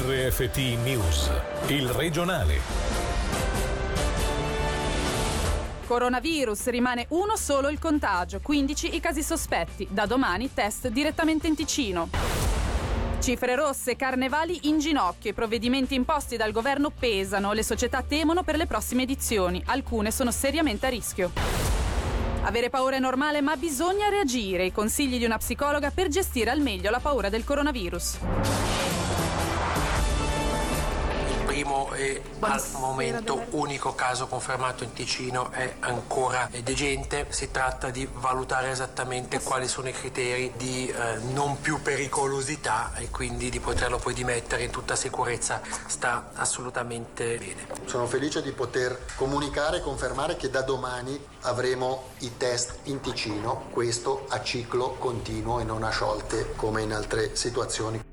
RFT News, il regionale. Coronavirus rimane uno solo il contagio, 15 i casi sospetti. Da domani test direttamente in Ticino. Cifre rosse, carnevali in ginocchio, i provvedimenti imposti dal governo pesano, le società temono per le prossime edizioni, alcune sono seriamente a rischio. Avere paura è normale, ma bisogna reagire. I consigli di una psicologa per gestire al meglio la paura del coronavirus e al momento unico caso confermato in Ticino è ancora degente. Si tratta di valutare esattamente quali sono i criteri di eh, non più pericolosità e quindi di poterlo poi dimettere in tutta sicurezza. Sta assolutamente bene. Sono felice di poter comunicare e confermare che da domani avremo i test in Ticino, questo a ciclo continuo e non a sciolte come in altre situazioni.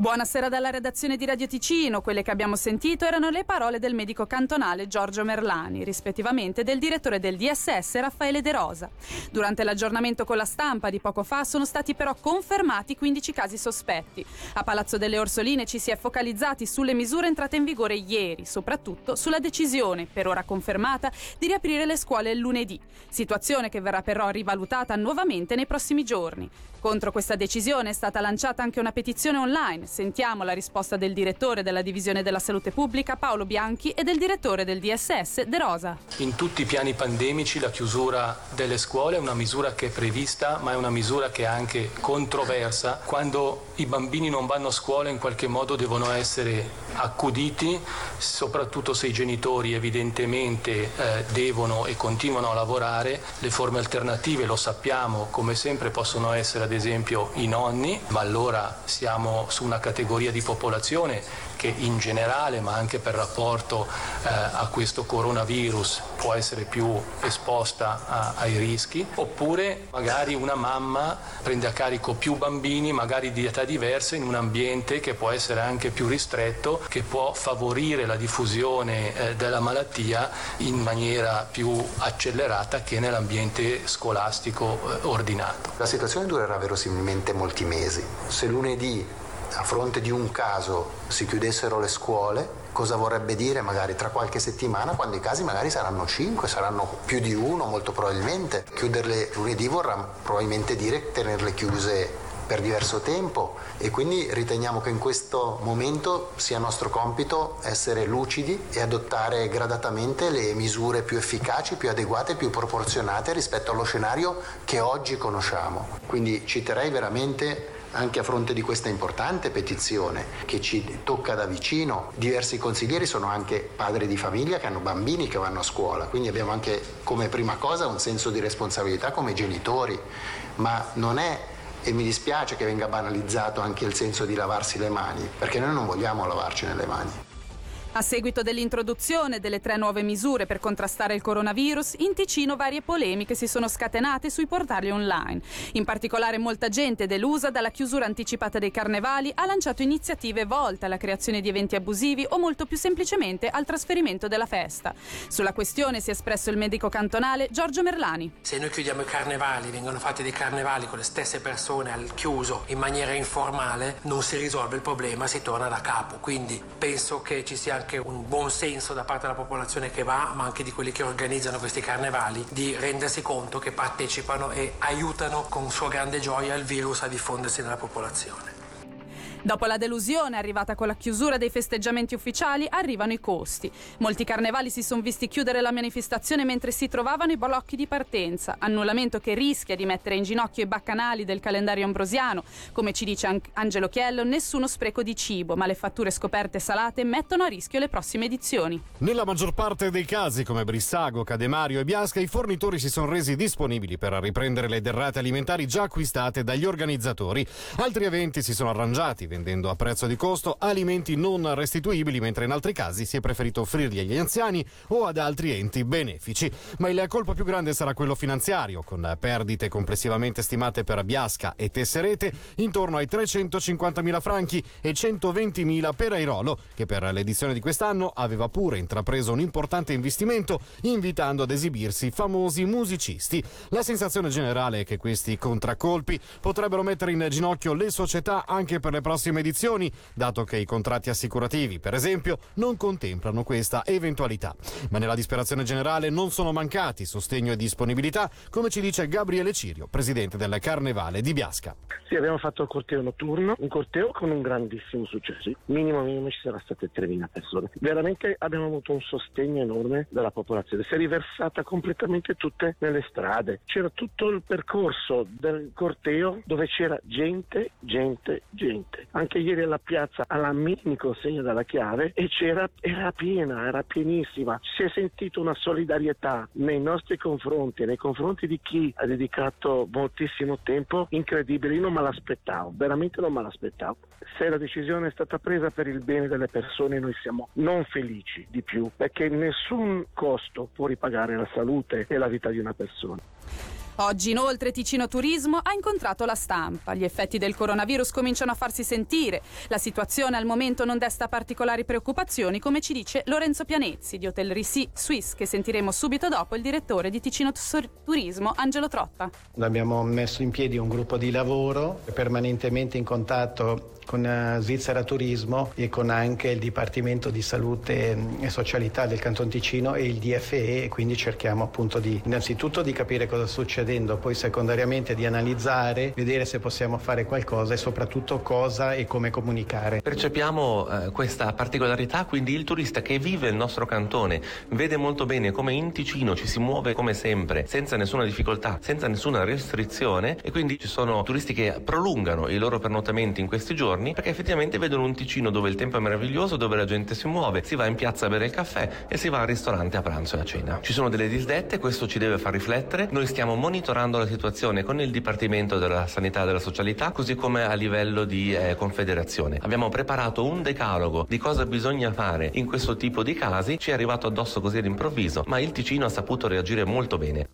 Buonasera dalla redazione di Radio Ticino. Quelle che abbiamo sentito erano le parole del medico cantonale Giorgio Merlani, rispettivamente del direttore del DSS Raffaele De Rosa. Durante l'aggiornamento con la stampa di poco fa sono stati però confermati 15 casi sospetti. A Palazzo delle Orsoline ci si è focalizzati sulle misure entrate in vigore ieri, soprattutto sulla decisione, per ora confermata, di riaprire le scuole il lunedì. Situazione che verrà però rivalutata nuovamente nei prossimi giorni. Contro questa decisione è stata lanciata anche una petizione online. Sentiamo la risposta del direttore della Divisione della Salute Pubblica Paolo Bianchi e del direttore del DSS De Rosa. In tutti i piani pandemici la chiusura delle scuole è una misura che è prevista, ma è una misura che è anche controversa. Quando i bambini non vanno a scuola in qualche modo devono essere accuditi, soprattutto se i genitori evidentemente eh, devono e continuano a lavorare. Le forme alternative, lo sappiamo, come sempre possono essere ad esempio i nonni, ma allora siamo su una categoria di popolazione che in generale, ma anche per rapporto eh, a questo coronavirus, può essere più esposta a, ai rischi, oppure magari una mamma prende a carico più bambini, magari di età diverse, in un ambiente che può essere anche più ristretto, che può favorire la diffusione eh, della malattia in maniera più accelerata che nell'ambiente scolastico eh, ordinato. La situazione durerà verosimilmente molti mesi. Se lunedì a fronte di un caso si chiudessero le scuole, cosa vorrebbe dire magari tra qualche settimana quando i casi magari saranno 5, saranno più di uno molto probabilmente. Chiuderle lunedì vorrà probabilmente dire tenerle chiuse per diverso tempo e quindi riteniamo che in questo momento sia nostro compito essere lucidi e adottare gradatamente le misure più efficaci, più adeguate, più proporzionate rispetto allo scenario che oggi conosciamo. Quindi citerei veramente anche a fronte di questa importante petizione che ci tocca da vicino, diversi consiglieri sono anche padri di famiglia che hanno bambini che vanno a scuola, quindi abbiamo anche come prima cosa un senso di responsabilità come genitori, ma non è e mi dispiace che venga banalizzato anche il senso di lavarsi le mani, perché noi non vogliamo lavarci nelle mani. A seguito dell'introduzione delle tre nuove misure per contrastare il coronavirus, in Ticino varie polemiche si sono scatenate sui portali online. In particolare molta gente delusa dalla chiusura anticipata dei carnevali ha lanciato iniziative volte alla creazione di eventi abusivi o molto più semplicemente al trasferimento della festa. Sulla questione si è espresso il medico cantonale Giorgio Merlani. Se noi chiudiamo i carnevali, vengono fatti dei carnevali con le stesse persone al chiuso in maniera informale, non si risolve il problema, si torna da capo. Quindi penso che ci sia anche un buon senso da parte della popolazione che va, ma anche di quelli che organizzano questi carnevali, di rendersi conto che partecipano e aiutano con sua grande gioia il virus a diffondersi nella popolazione. Dopo la delusione arrivata con la chiusura dei festeggiamenti ufficiali, arrivano i costi. Molti carnevali si sono visti chiudere la manifestazione mentre si trovavano i blocchi di partenza, annullamento che rischia di mettere in ginocchio i baccanali del calendario ambrosiano. Come ci dice Angelo Chiello, nessuno spreco di cibo, ma le fatture scoperte salate mettono a rischio le prossime edizioni. Nella maggior parte dei casi, come Brissago, Cademario e Biasca, i fornitori si sono resi disponibili per riprendere le derrate alimentari già acquistate dagli organizzatori. Altri eventi si sono arrangiati vendendo a prezzo di costo alimenti non restituibili, mentre in altri casi si è preferito offrirli agli anziani o ad altri enti benefici. Ma il colpo più grande sarà quello finanziario, con perdite complessivamente stimate per Biasca e Tesserete intorno ai 350.000 franchi e 120.000 per Airolo, che per l'edizione di quest'anno aveva pure intrapreso un importante investimento invitando ad esibirsi famosi musicisti. La sensazione generale è che questi contraccolpi potrebbero mettere in ginocchio le società anche per le prossime prossime edizioni, dato che i contratti assicurativi, per esempio, non contemplano questa eventualità. Ma nella disperazione generale non sono mancati sostegno e disponibilità, come ci dice Gabriele Cirio, presidente del Carnevale di Biasca. Sì, abbiamo fatto il corteo notturno, un corteo con un grandissimo successo. Minimo minimo ci saranno state 3.000 persone. Veramente abbiamo avuto un sostegno enorme dalla popolazione. Si è riversata completamente tutte nelle strade. C'era tutto il percorso del corteo dove c'era gente, gente, gente. Anche ieri alla piazza alla mini consegna della chiave e c'era, era piena, era pienissima. Si è sentita una solidarietà nei nostri confronti, nei confronti di chi ha dedicato moltissimo tempo incredibile. Io non me l'aspettavo, veramente non me l'aspettavo. Se la decisione è stata presa per il bene delle persone, noi siamo non felici di più, perché nessun costo può ripagare la salute e la vita di una persona. Oggi inoltre Ticino Turismo ha incontrato la stampa. Gli effetti del coronavirus cominciano a farsi sentire. La situazione al momento non desta particolari preoccupazioni, come ci dice Lorenzo Pianezzi di Hotel Risi Suisse, che sentiremo subito dopo il direttore di Ticino Turismo, Angelo Trotta. Abbiamo messo in piedi un gruppo di lavoro permanentemente in contatto con eh, Svizzera Turismo e con anche il Dipartimento di Salute e Socialità del Canton Ticino e il DFE e quindi cerchiamo appunto di innanzitutto di capire cosa sta succedendo, poi secondariamente di analizzare, vedere se possiamo fare qualcosa e soprattutto cosa e come comunicare. Percepiamo eh, questa particolarità, quindi il turista che vive il nostro cantone vede molto bene come in Ticino ci si muove come sempre, senza nessuna difficoltà, senza nessuna restrizione e quindi ci sono turisti che prolungano i loro pernottamenti in questi giorni perché effettivamente vedono un Ticino dove il tempo è meraviglioso, dove la gente si muove, si va in piazza a bere il caffè e si va al ristorante a pranzo e a cena. Ci sono delle disdette, questo ci deve far riflettere. Noi stiamo monitorando la situazione con il Dipartimento della Sanità e della Socialità, così come a livello di eh, confederazione. Abbiamo preparato un decalogo di cosa bisogna fare in questo tipo di casi, ci è arrivato addosso così all'improvviso, ma il Ticino ha saputo reagire molto bene.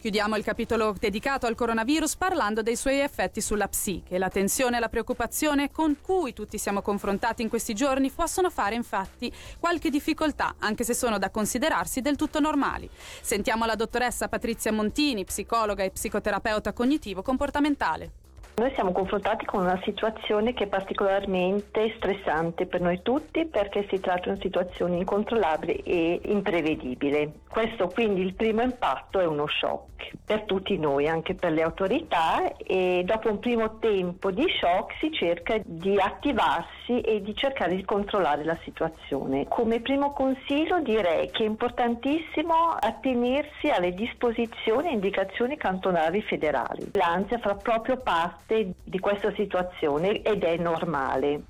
Chiudiamo il capitolo dedicato al coronavirus parlando dei suoi effetti sulla psiche. La tensione e la preoccupazione con cui tutti siamo confrontati in questi giorni possono fare infatti qualche difficoltà, anche se sono da considerarsi del tutto normali. Sentiamo la dottoressa Patrizia Montini, psicologa e psicoterapeuta cognitivo-comportamentale. Noi siamo confrontati con una situazione che è particolarmente stressante per noi tutti perché si tratta di una situazione incontrollabile e imprevedibile. Questo quindi il primo impatto è uno shock per tutti noi, anche per le autorità e dopo un primo tempo di shock si cerca di attivarsi e di cercare di controllare la situazione. Come primo consiglio direi che è importantissimo attenersi alle disposizioni e indicazioni cantonali federali. L'ansia fa proprio parte parte di questa situazione ed è normale.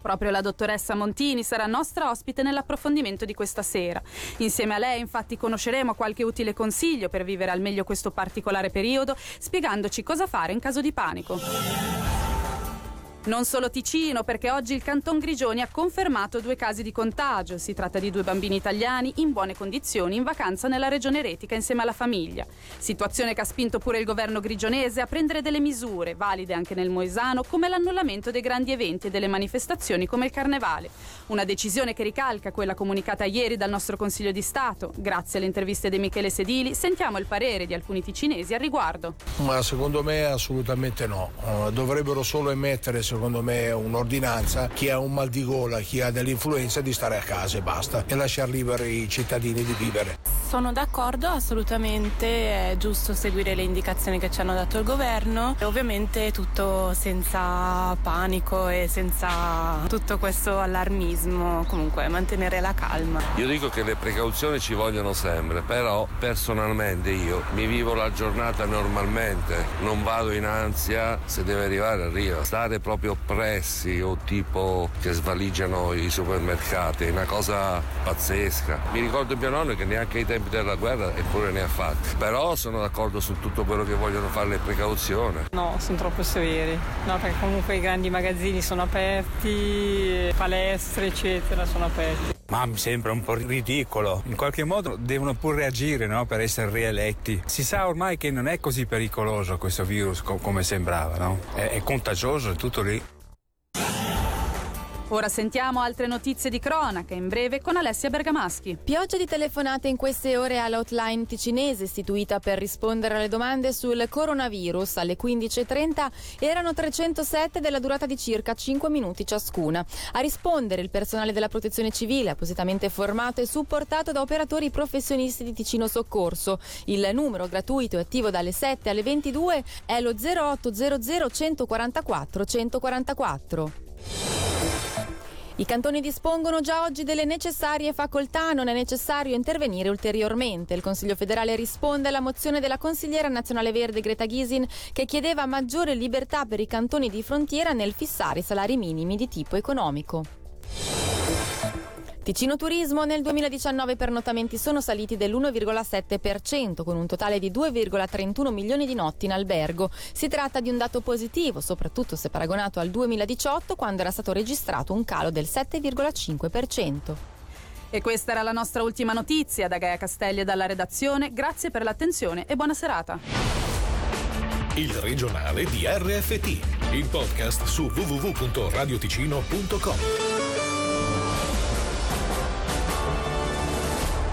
Proprio la dottoressa Montini sarà nostra ospite nell'approfondimento di questa sera. Insieme a lei infatti conosceremo qualche utile consiglio per vivere al meglio questo particolare periodo, spiegandoci cosa fare in caso di panico. Non solo Ticino, perché oggi il Canton Grigioni ha confermato due casi di contagio. Si tratta di due bambini italiani in buone condizioni in vacanza nella regione Retica insieme alla famiglia. Situazione che ha spinto pure il governo grigionese a prendere delle misure, valide anche nel Moesano, come l'annullamento dei grandi eventi e delle manifestazioni come il Carnevale. Una decisione che ricalca quella comunicata ieri dal nostro Consiglio di Stato. Grazie alle interviste di Michele Sedili, sentiamo il parere di alcuni ticinesi al riguardo. Ma secondo me assolutamente no. Uh, dovrebbero solo emettere, secondo me, un'ordinanza. Chi ha un mal di gola, chi ha dell'influenza, di stare a casa e basta. E lasciare liberi i cittadini di vivere. Sono d'accordo, assolutamente è giusto seguire le indicazioni che ci hanno dato il governo. E ovviamente tutto senza panico e senza tutto questo allarmismo comunque mantenere la calma. Io dico che le precauzioni ci vogliono sempre, però personalmente io mi vivo la giornata normalmente, non vado in ansia, se deve arrivare arriva. Stare proprio oppressi o tipo che svaligiano i supermercati è una cosa pazzesca. Mi ricordo mio nonno che neanche ai tempi della guerra eppure ne ha fatti. Però sono d'accordo su tutto quello che vogliono fare le precauzioni. No, sono troppo severi. No, perché comunque i grandi magazzini sono aperti, palestre eccetera sono aperti. Ma mi sembra un po' ridicolo. In qualche modo devono pur reagire no? per essere rieletti. Si sa ormai che non è così pericoloso questo virus co- come sembrava, no? È, è contagioso, è tutto lì. Ora sentiamo altre notizie di cronaca in breve con Alessia Bergamaschi. Pioggia di telefonate in queste ore all'outline ticinese istituita per rispondere alle domande sul coronavirus alle 15.30 erano 307 della durata di circa 5 minuti ciascuna. A rispondere il personale della protezione civile appositamente formato e supportato da operatori professionisti di Ticino Soccorso. Il numero gratuito e attivo dalle 7 alle 22 è lo 0800 144 144. I cantoni dispongono già oggi delle necessarie facoltà, non è necessario intervenire ulteriormente. Il Consiglio federale risponde alla mozione della consigliera nazionale verde Greta Gysin che chiedeva maggiore libertà per i cantoni di frontiera nel fissare salari minimi di tipo economico. Ticino Turismo nel 2019 i pernottamenti sono saliti dell'1,7% con un totale di 2,31 milioni di notti in albergo. Si tratta di un dato positivo, soprattutto se paragonato al 2018 quando era stato registrato un calo del 7,5%. E questa era la nostra ultima notizia da Gaia Castelli e dalla redazione. Grazie per l'attenzione e buona serata. Il regionale di RFT, il podcast su www.radioticino.com.